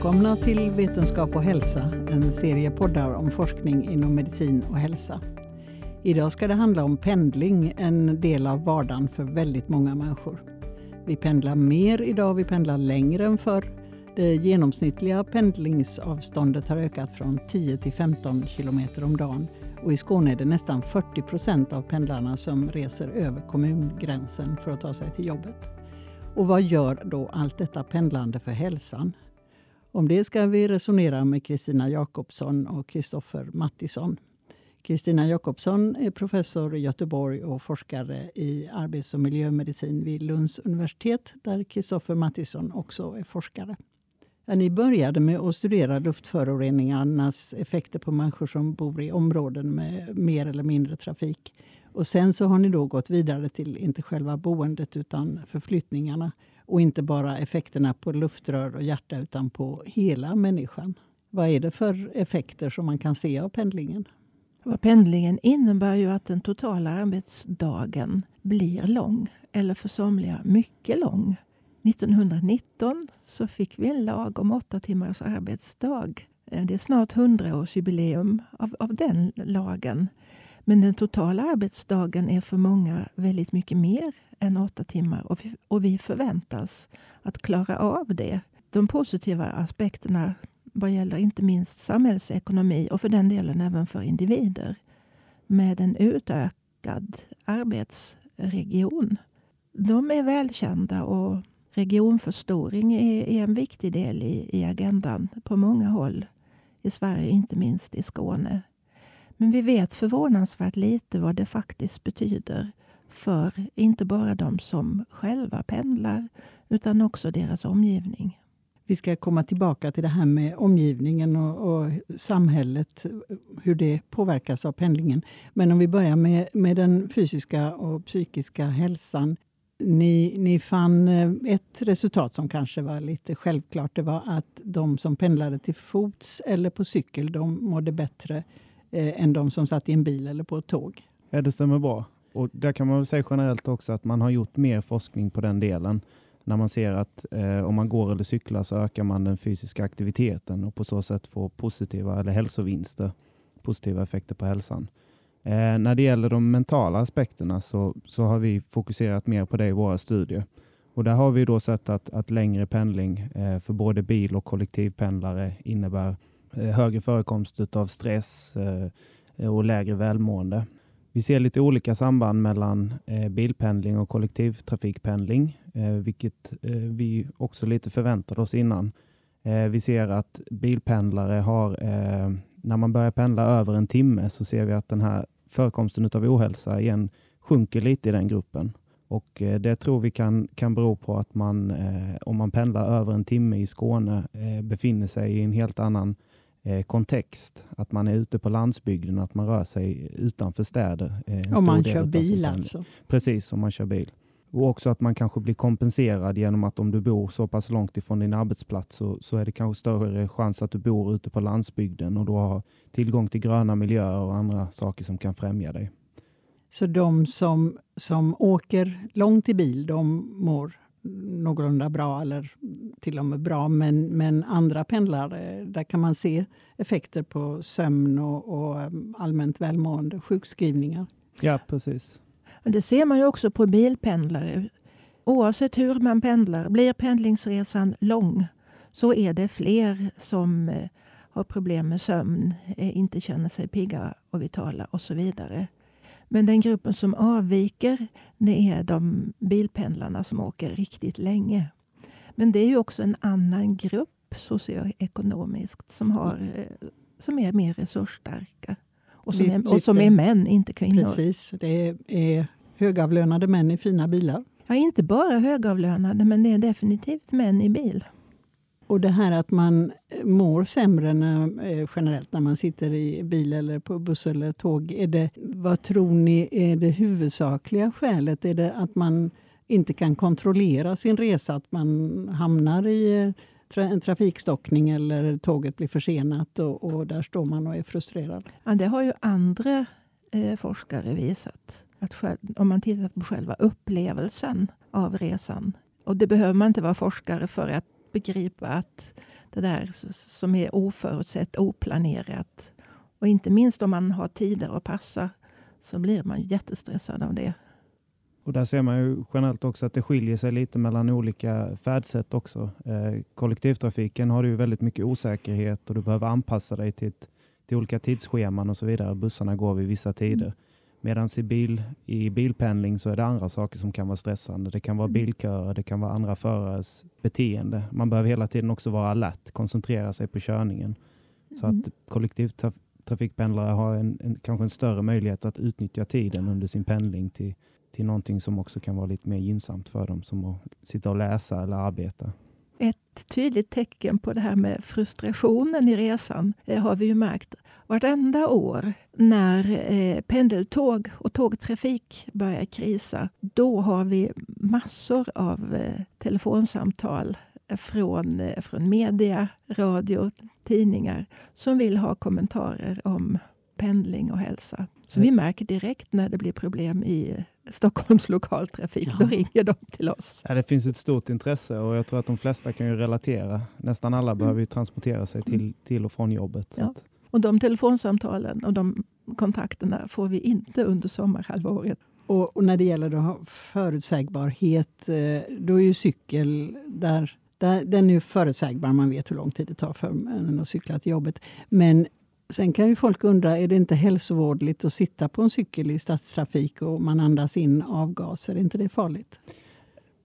Välkomna till Vetenskap och hälsa, en serie poddar om forskning inom medicin och hälsa. Idag ska det handla om pendling, en del av vardagen för väldigt många människor. Vi pendlar mer idag, vi pendlar längre än förr. Det genomsnittliga pendlingsavståndet har ökat från 10 till 15 kilometer om dagen och i Skåne är det nästan 40 procent av pendlarna som reser över kommungränsen för att ta sig till jobbet. Och vad gör då allt detta pendlande för hälsan? Om det ska vi resonera med Kristina Jakobsson och Kristoffer Mattisson. Kristina Jakobsson är professor i Göteborg och forskare i arbets och miljömedicin vid Lunds universitet där Kristoffer Mattisson också är forskare. Ni började med att studera luftföroreningarnas effekter på människor som bor i områden med mer eller mindre trafik. Och sen så har ni då gått vidare till inte själva boendet utan förflyttningarna och inte bara effekterna på luftrör och hjärta utan på hela människan. Vad är det för effekter som man kan se av pendlingen? Pendlingen innebär ju att den totala arbetsdagen blir lång, eller för somliga mycket lång. 1919 så fick vi en lag om åtta timmars arbetsdag. Eh, det är snart 100-årsjubileum av, av den lagen. Men den totala arbetsdagen är för många väldigt mycket mer än åtta timmar och vi, och vi förväntas att klara av det. De positiva aspekterna vad gäller inte minst samhällsekonomi och för den delen även för individer med en utökad arbetsregion. De är välkända och regionförstoring är, är en viktig del i, i agendan på många håll i Sverige, inte minst i Skåne. Men vi vet förvånansvärt lite vad det faktiskt betyder för inte bara de som själva pendlar utan också deras omgivning. Vi ska komma tillbaka till det här med omgivningen och, och, samhället, hur det påverkas av pendlingen. Men om vi börjar med, med den fysiska och psykiska hälsan. Ni, ni fann eh, ett resultat som kanske var lite självklart. Det var att de som pendlade till fots eller på cykel de mådde bättre eh, än de som satt i en bil eller på ett tåg. Ja, det stämmer bra. Och där kan man väl säga generellt också att man har gjort mer forskning på den delen. När man ser att eh, om man går eller cyklar så ökar man den fysiska aktiviteten och på så sätt får positiva eller hälsovinster, positiva effekter på hälsan. Eh, när det gäller de mentala aspekterna så, så har vi fokuserat mer på det i våra studier. Och där har vi då sett att, att längre pendling eh, för både bil och kollektivpendlare innebär Eh, högre förekomst av stress eh, och lägre välmående. Vi ser lite olika samband mellan eh, bilpendling och kollektivtrafikpendling, vilket vi också lite förväntade oss innan. Vi ser att bilpendlare har, när man börjar pendla över en timme så ser vi att den här förekomsten av ohälsa igen sjunker lite i den gruppen. Och Det tror vi kan, kan bero på att man, om man pendlar över en timme i Skåne, befinner sig i en helt annan kontext. Att man är ute på landsbygden, att man rör sig utanför städer. Eh, om man kör bil alltså? Precis, om man kör bil. Och också att man kanske blir kompenserad genom att om du bor så pass långt ifrån din arbetsplats så, så är det kanske större chans att du bor ute på landsbygden och då har tillgång till gröna miljöer och andra saker som kan främja dig. Så de som, som åker långt i bil, de mår någorlunda bra eller till och med bra. Men, men andra pendlare, där kan man se effekter på sömn och, och um, allmänt välmående, sjukskrivningar. Ja, precis. Det ser man ju också på bilpendlare. Oavsett hur man pendlar, blir pendlingsresan lång så är det fler som eh, har problem med sömn, eh, inte känner sig pigga och vitala och så vidare. Men den gruppen som avviker, det är de bilpendlarna som åker riktigt länge. Men det är ju också en annan grupp socioekonomiskt som, har, eh, som är mer resursstarka. Och som, är, och som är män, inte kvinnor. Precis, det är högavlönade män i fina bilar. Ja, inte bara högavlönade, men det är definitivt män i bil. Och det här att man mår sämre när, eh, generellt när man sitter i bil eller på buss eller tåg. Är det, vad tror ni är det huvudsakliga skälet? Är det att man inte kan kontrollera sin resa? Att man hamnar i eh, en trafikstockning eller tåget blir försenat och, och där står man och är frustrerad? Ja, det har ju andra eh, forskare visat. Att själv, om man tittar på själva upplevelsen av resan. Och det behöver man inte vara forskare för att begripa att det där som är oförutsett, oplanerat. Och inte minst om man har tider att passa så blir man jättestressad av det. Och där ser man ju generellt också att det skiljer sig lite mellan olika färdsätt också. Eh, kollektivtrafiken har du väldigt mycket osäkerhet och du behöver anpassa dig till, till olika tidsscheman och så vidare. Bussarna går vid vissa tider. Mm. Medan i, bil, i bilpendling så är det andra saker som kan vara stressande. Det kan vara mm. bilköer, det kan vara andra förares beteende. Man behöver hela tiden också vara alert, koncentrera sig på körningen. Så att mm. kollektivtrafikpendlare har en, en, kanske en större möjlighet att utnyttja tiden under sin pendling till, till någonting som också kan vara lite mer gynnsamt för dem, som att sitta och läsa eller arbeta. Ett tydligt tecken på det här med frustrationen i resan eh, har vi ju märkt vartenda år när eh, pendeltåg och tågtrafik börjar krisa. Då har vi massor av eh, telefonsamtal från, från media, radio, tidningar som vill ha kommentarer om pendling och hälsa. Så vi märker direkt när det blir problem i Stockholms lokaltrafik. Ja. Då ringer de till oss. Ja, det finns ett stort intresse och jag tror att de flesta kan ju relatera. Nästan alla mm. behöver ju transportera sig till, till och från jobbet. Ja. Och de telefonsamtalen och de kontakterna får vi inte under sommarhalvåret. Och, och när det gäller då förutsägbarhet, eh, då är ju cykel där, där den är förutsägbar. Man vet hur lång tid det tar för en att cykla till jobbet. Men Sen kan ju folk undra, är det inte hälsovårdligt att sitta på en cykel i stadstrafik och man andas in avgaser? Är inte det farligt?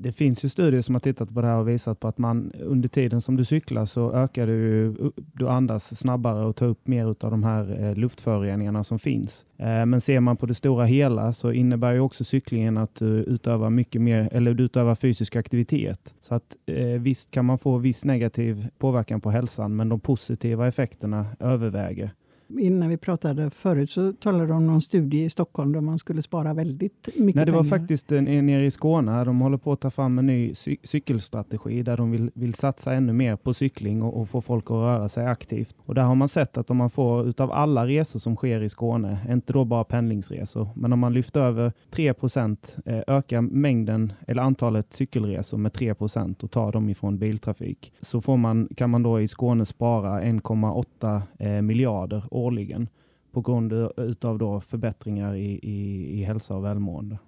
Det finns ju studier som har tittat på det här och visat på att man under tiden som du cyklar så ökar du, du andas snabbare och tar upp mer av de här eh, luftföroreningarna som finns. Eh, men ser man på det stora hela så innebär ju också cyklingen att du utövar mycket mer, eller du utövar fysisk aktivitet. Så att eh, visst kan man få viss negativ påverkan på hälsan, men de positiva effekterna överväger. Innan vi pratade förut så talade de om någon studie i Stockholm där man skulle spara väldigt mycket Nej, det var pengar. faktiskt nere i Skåne. De håller på att ta fram en ny cy cykelstrategi där de vill, vill satsa ännu mer på cykling och, och, få folk att röra sig aktivt. Och där har man sett att om man får utav alla resor som sker i Skåne, inte då bara pendlingsresor, men om man lyfter över 3 eh, ökar mängden eller antalet cykelresor med 3% och tar dem ifrån biltrafik, så får man, kan man då i Skåne spara 1,8 eh, miljarder årligen på grund av då förbättringar i, i, i hälsa och välmående.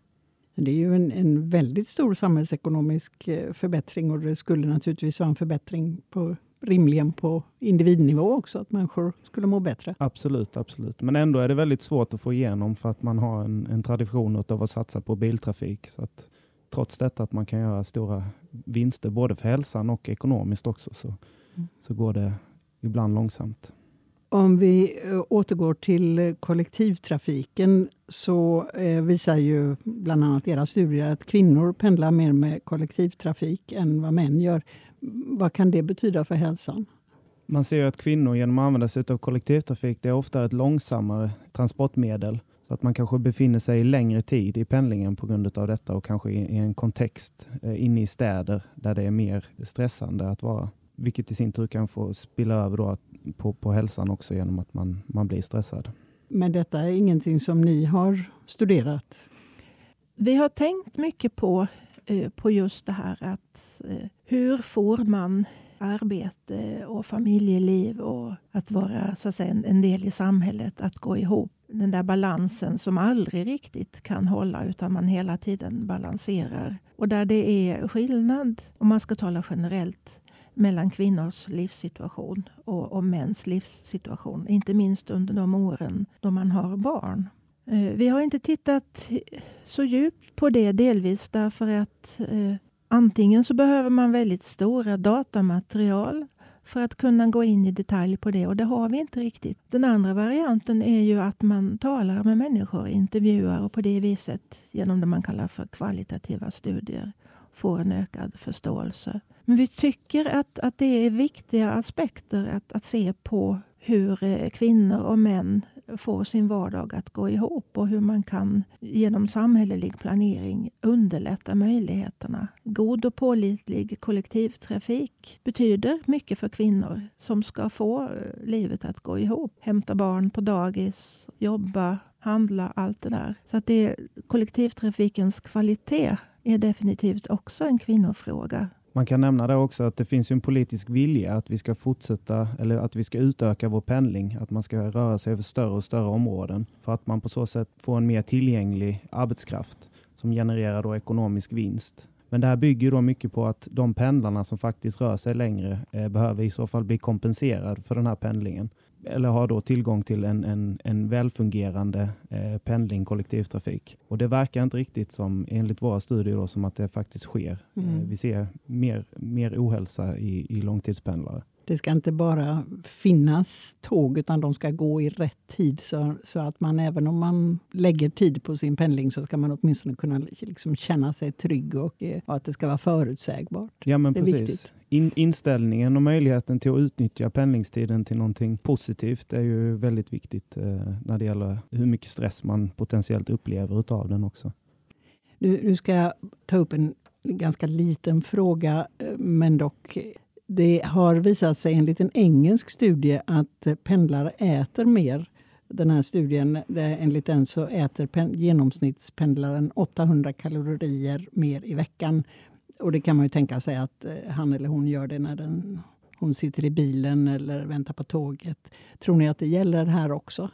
Det är ju en, en, väldigt stor samhällsekonomisk eh, förbättring och det skulle naturligtvis vara en förbättring på rimligen på individnivå också, att människor skulle må bättre. Absolut, absolut. Men ändå är det väldigt svårt att få igenom för att man har en, en tradition av att satsa på biltrafik. Så att, trots detta att man kan göra stora vinster både för hälsan och ekonomiskt också så, mm. så går det ibland långsamt. Om vi eh, återgår till kollektivtrafiken så eh, visar ju bland annat era studier att kvinnor pendlar mer med kollektivtrafik än vad män gör. Vad kan det betyda för hälsan? Man ser att kvinnor genom att använda sig av kollektivtrafik, det är ofta ett långsammare transportmedel. Så att man kanske befinner sig längre tid i pendlingen på grund av detta och kanske i en kontext eh, inne i städer där det är mer stressande att vara. Vilket i sin tur kan få spilla över då på, på hälsan också genom att man, man blir stressad. Men detta är ingenting som ni har studerat? Vi har tänkt mycket på, eh, på just det här att eh, hur får man arbete och familjeliv och att vara så att säga, en del i samhället att gå ihop. Den där balansen som aldrig riktigt kan hålla utan man hela tiden balanserar. Och där det är skillnad, om man ska tala generellt, mellan kvinnors livssituation och, och mäns livssituation. Inte minst under de åren då man har barn. Eh, vi har inte tittat så djupt på det, delvis därför att eh, antingen så behöver man väldigt stora datamaterial för att kunna gå in i detalj på det och det har vi inte riktigt. Den andra varianten är ju att man talar med människor, intervjuar och på det viset genom det man kallar för kvalitativa studier får en ökad förståelse. Men vi tycker att, att det är viktiga aspekter att, att se på hur eh, kvinnor och män får sin vardag att gå ihop och hur man kan genom samhällelig planering underlätta möjligheterna. God och pålitlig kollektivtrafik betyder mycket för kvinnor som ska få eh, livet att gå ihop. Hämta barn på dagis, jobba, handla, allt det där. Så att det är kollektivtrafikens kvalitet är definitivt också en kvinnofråga. Man kan nämna det också att det finns en politisk vilja att vi ska fortsätta eller att vi ska utöka vår pendling. Att man ska röra sig över större och större områden för att man på så sätt får en mer tillgänglig arbetskraft som genererar då ekonomisk vinst. Men det här bygger då mycket på att de pendlarna som faktiskt rör sig längre eh, behöver i så fall bli kompenserade för den här pendlingen. Eller har då tillgång till en, en, en välfungerande eh, pendling kollektivtrafik. Och det verkar inte riktigt som, enligt våra studier, då, som att det faktiskt sker. Mm. Eh, vi ser mer, mer ohälsa i, i långtidspendlare. Det ska inte bara finnas tåg utan de ska gå i rätt tid så, så att man även om man lägger tid på sin pendling så ska man åtminstone kunna liksom känna sig trygg och, eh, och att det ska vara förutsägbart. Ja men Det är precis. viktigt. In, inställningen och möjligheten till att utnyttja pendlingstiden till någonting positivt är ju väldigt viktigt eh, när det gäller hur mycket stress man potentiellt upplever utav den också. Nu, nu ska jag ta upp en ganska liten fråga, eh, men dock. Det har visat sig enligt en engelsk studie att pendlare äter mer. Den här studien, enligt den så äter pen, genomsnittspendlaren 800 kalorier mer i veckan. Och det kan man ju tänka sig att eh, han eller hon gör det när den, hon sitter i bilen eller väntar på tåget. Tror ni att det gäller här också?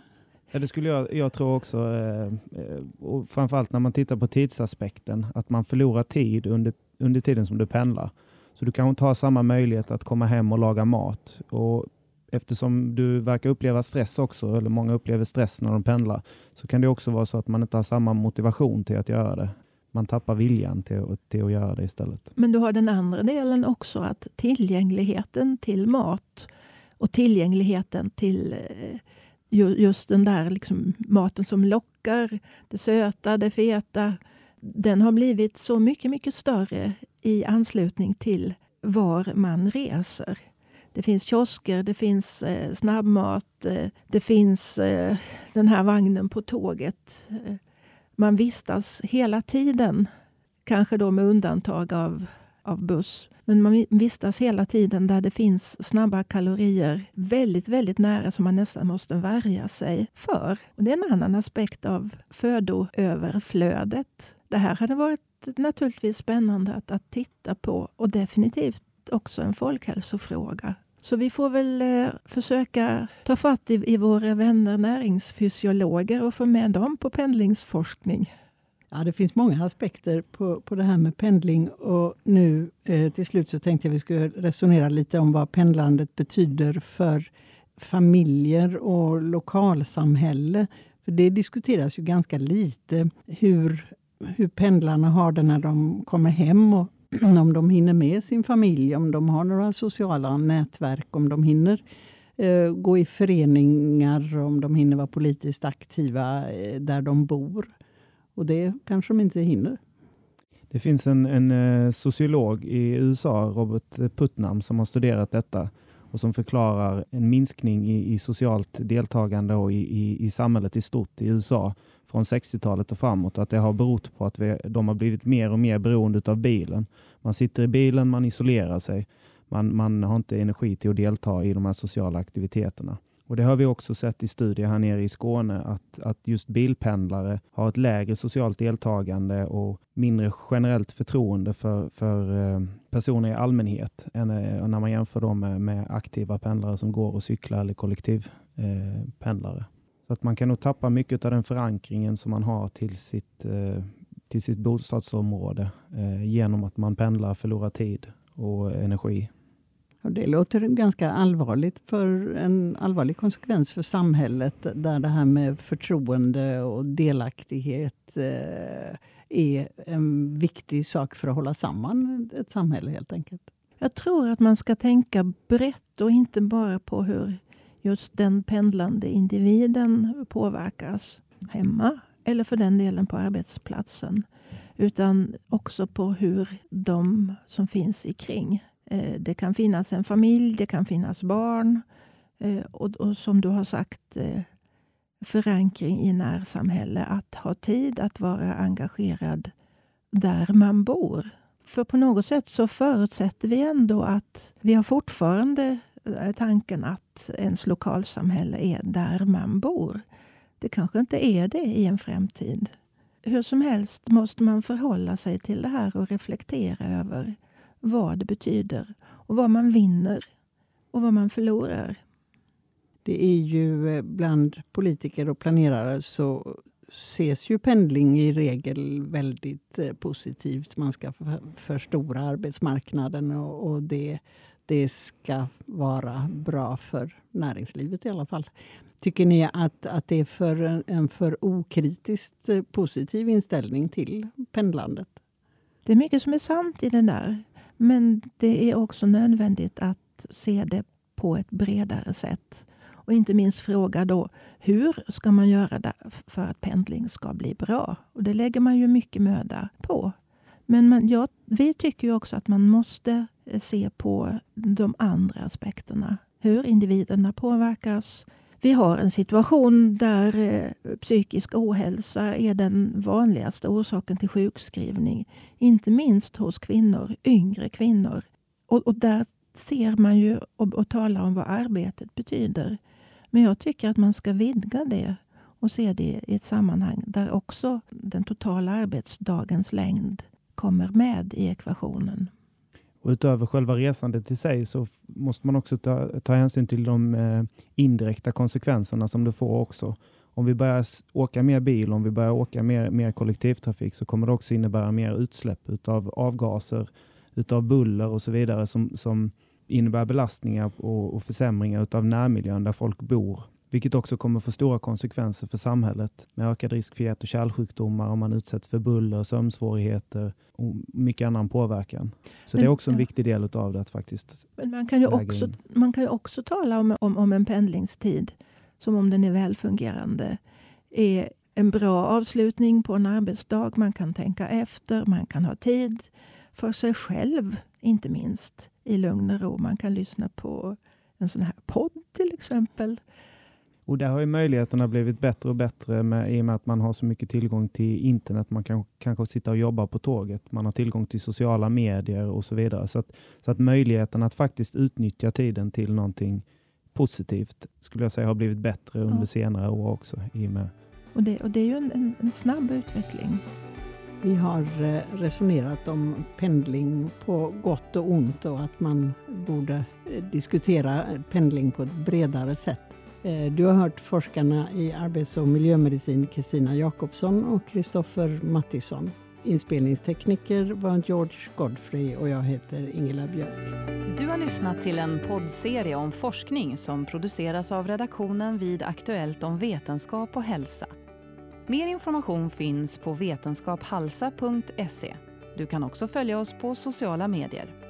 Ja, det skulle jag, jag tror också, eh, eh och framförallt när man tittar på tidsaspekten, att man förlorar tid under, under tiden som du pendlar. Så du kanske inte har samma möjlighet att komma hem och laga mat. Och eftersom du verkar uppleva stress också, eller många upplever stress när de pendlar, så kan det också vara så att man inte har samma motivation till att göra det. Man tappar viljan till, till att göra det istället. Men du har den andra delen också, att tillgängligheten till mat och tillgängligheten till eh, just den där liksom maten som lockar, det söta, det feta, den har blivit så mycket, mycket större i anslutning till var man reser. Det finns kiosker, det finns eh, snabbmat, eh, det finns den här vagnen på tåget. Man vistas hela tiden, kanske då med undantag av, av buss. Men man vistas hela tiden där det finns snabba kalorier väldigt, väldigt nära som man nästan måste värja sig för. Och det är en annan aspekt av födoöverflödet. Det här hade varit naturligtvis spännande att, att titta på och definitivt också en folkhälsofråga. Så vi får väl eh, försöka ta fatt i, i våra vänner näringsfysiologer och få med dem på pendlingsforskning. Ja, det finns många aspekter på, på det här med pendling. Och nu eh, till slut så tänkte jag vi skulle resonera lite om vad pendlandet betyder för familjer och lokalsamhälle. För det diskuteras ju ganska lite hur, hur pendlarna har det när de kommer hem och om de hinner med sin familj, om de har några sociala nätverk, om de hinner eh, gå i föreningar, om de hinner vara politiskt aktiva eh, där de bor. Och det kanske de inte hinner. Det finns en, en eh, sociolog i USA, Robert Putnam, som har studerat detta och som förklarar en minskning i, i socialt deltagande och i, i, i samhället i stort i USA från 60-talet och framåt. Att det har berott på att vi, de har blivit mer och mer beroende av bilen. Man sitter i bilen, man isolerar sig. Man, man har inte energi till att delta i de här sociala aktiviteterna. Och Det har vi också sett i studier här nere i Skåne att, att just bilpendlare har ett lägre socialt deltagande och mindre generellt förtroende för, för eh, personer i allmänhet än eh, när man jämför dem med, med aktiva pendlare som går och cyklar eller kollektivpendlare. Eh, pendlare så att man kan nog tappa mycket av den förankringen som man har till sitt, eh, till sitt bostadsområde eh, genom att man pendlar, förlorar tid och energi. Och det låter ganska allvarligt för en allvarlig konsekvens för samhället där det här med förtroende och delaktighet eh, är en viktig sak för att hålla samman ett samhälle helt enkelt. Jag tror att man ska tänka brett och inte bara på hur just den pendlande individen påverkas hemma eller för den delen på arbetsplatsen. Utan också på hur de som finns i kring. Eh, det kan finnas en familj, det kan finnas barn eh, och, och som du har sagt eh, förankring i närsamhälle. Att ha tid att vara engagerad där man bor. För på något sätt så förutsätter vi ändå att vi har fortfarande Eh, tanken att ens lokalsamhälle är där man bor. Det kanske inte är det i en framtid. Hur som helst måste man förhålla sig till det här och reflektera över vad det betyder och vad man vinner och vad man förlorar. Det är ju eh, bland politiker och planerare så ses ju pendling i regel väldigt eh, positivt. Man ska förstora arbetsmarknaden och, och det, det ska vara bra för näringslivet i alla fall. Tycker ni att, att det är för en för okritiskt eh, positiv inställning till pendlandet? Det är mycket som är sant i den där. Men det är också nödvändigt att se det på ett bredare sätt. Och inte minst fråga då, hur ska man göra det för att pendling ska bli bra? Och det lägger man ju mycket möda på. Men man, ja, vi tycker också att man måste eh, se på de andra aspekterna. Hur individerna påverkas. Vi har en situation där eh, psykisk ohälsa är den vanligaste orsaken till sjukskrivning. Inte minst hos kvinnor, yngre kvinnor. Och, och där ser man ju och, och talar om vad arbetet betyder. Men jag tycker att man ska vidga det och se det i ett sammanhang där också den totala arbetsdagens längd kommer med i ekvationen. Och utöver själva resandet i sig så måste man också ta, ta hänsyn till de eh, indirekta konsekvenserna som det får också. Om vi börjar åka mer bil, om vi börjar åka mer, mer kollektivtrafik så kommer det också innebära mer utsläpp av avgaser, utav buller och så vidare som, som innebär belastningar och, och försämringar av närmiljön där folk bor. Vilket också kommer få stora konsekvenser för samhället med ökad risk för hjärt och kärlsjukdomar om man utsätts för buller, sömnsvårigheter och mycket annan påverkan. Så men, det är också en ja. viktig del av det att faktiskt Men man kan ju också, man kan ju också tala om, om, om en pendlingstid som om den är välfungerande. Är en bra avslutning på en arbetsdag. Man kan tänka efter, man kan ha tid för sig själv, inte minst i lugn och ro. Man kan lyssna på en sån här podd till exempel. Och där har ju möjligheterna blivit bättre och bättre med, i och med att man har så mycket tillgång till internet. Man kan kanske sitta och jobba på tåget. Man har tillgång till sociala medier och så vidare. Så att, så att möjligheten att faktiskt utnyttja tiden till någonting positivt skulle jag säga har blivit bättre under ja. senare år också. I och, med. Och, det, och det är ju en, en snabb utveckling. Vi har eh, resonerat om pendling på gott och ont och att man borde eh, diskutera pendling på ett bredare sätt. Eh, du har hört forskarna i arbets och miljömedicin Kristina Jakobsson och Kristoffer Mattisson. Inspelningstekniker var George Godfrey och jag heter Ingela Björk. Du har lyssnat till en poddserie om forskning som produceras av redaktionen vid Aktuellt om vetenskap och hälsa. Mer information finns på vetenskaphalsa.se. Du kan också följa oss på sociala medier.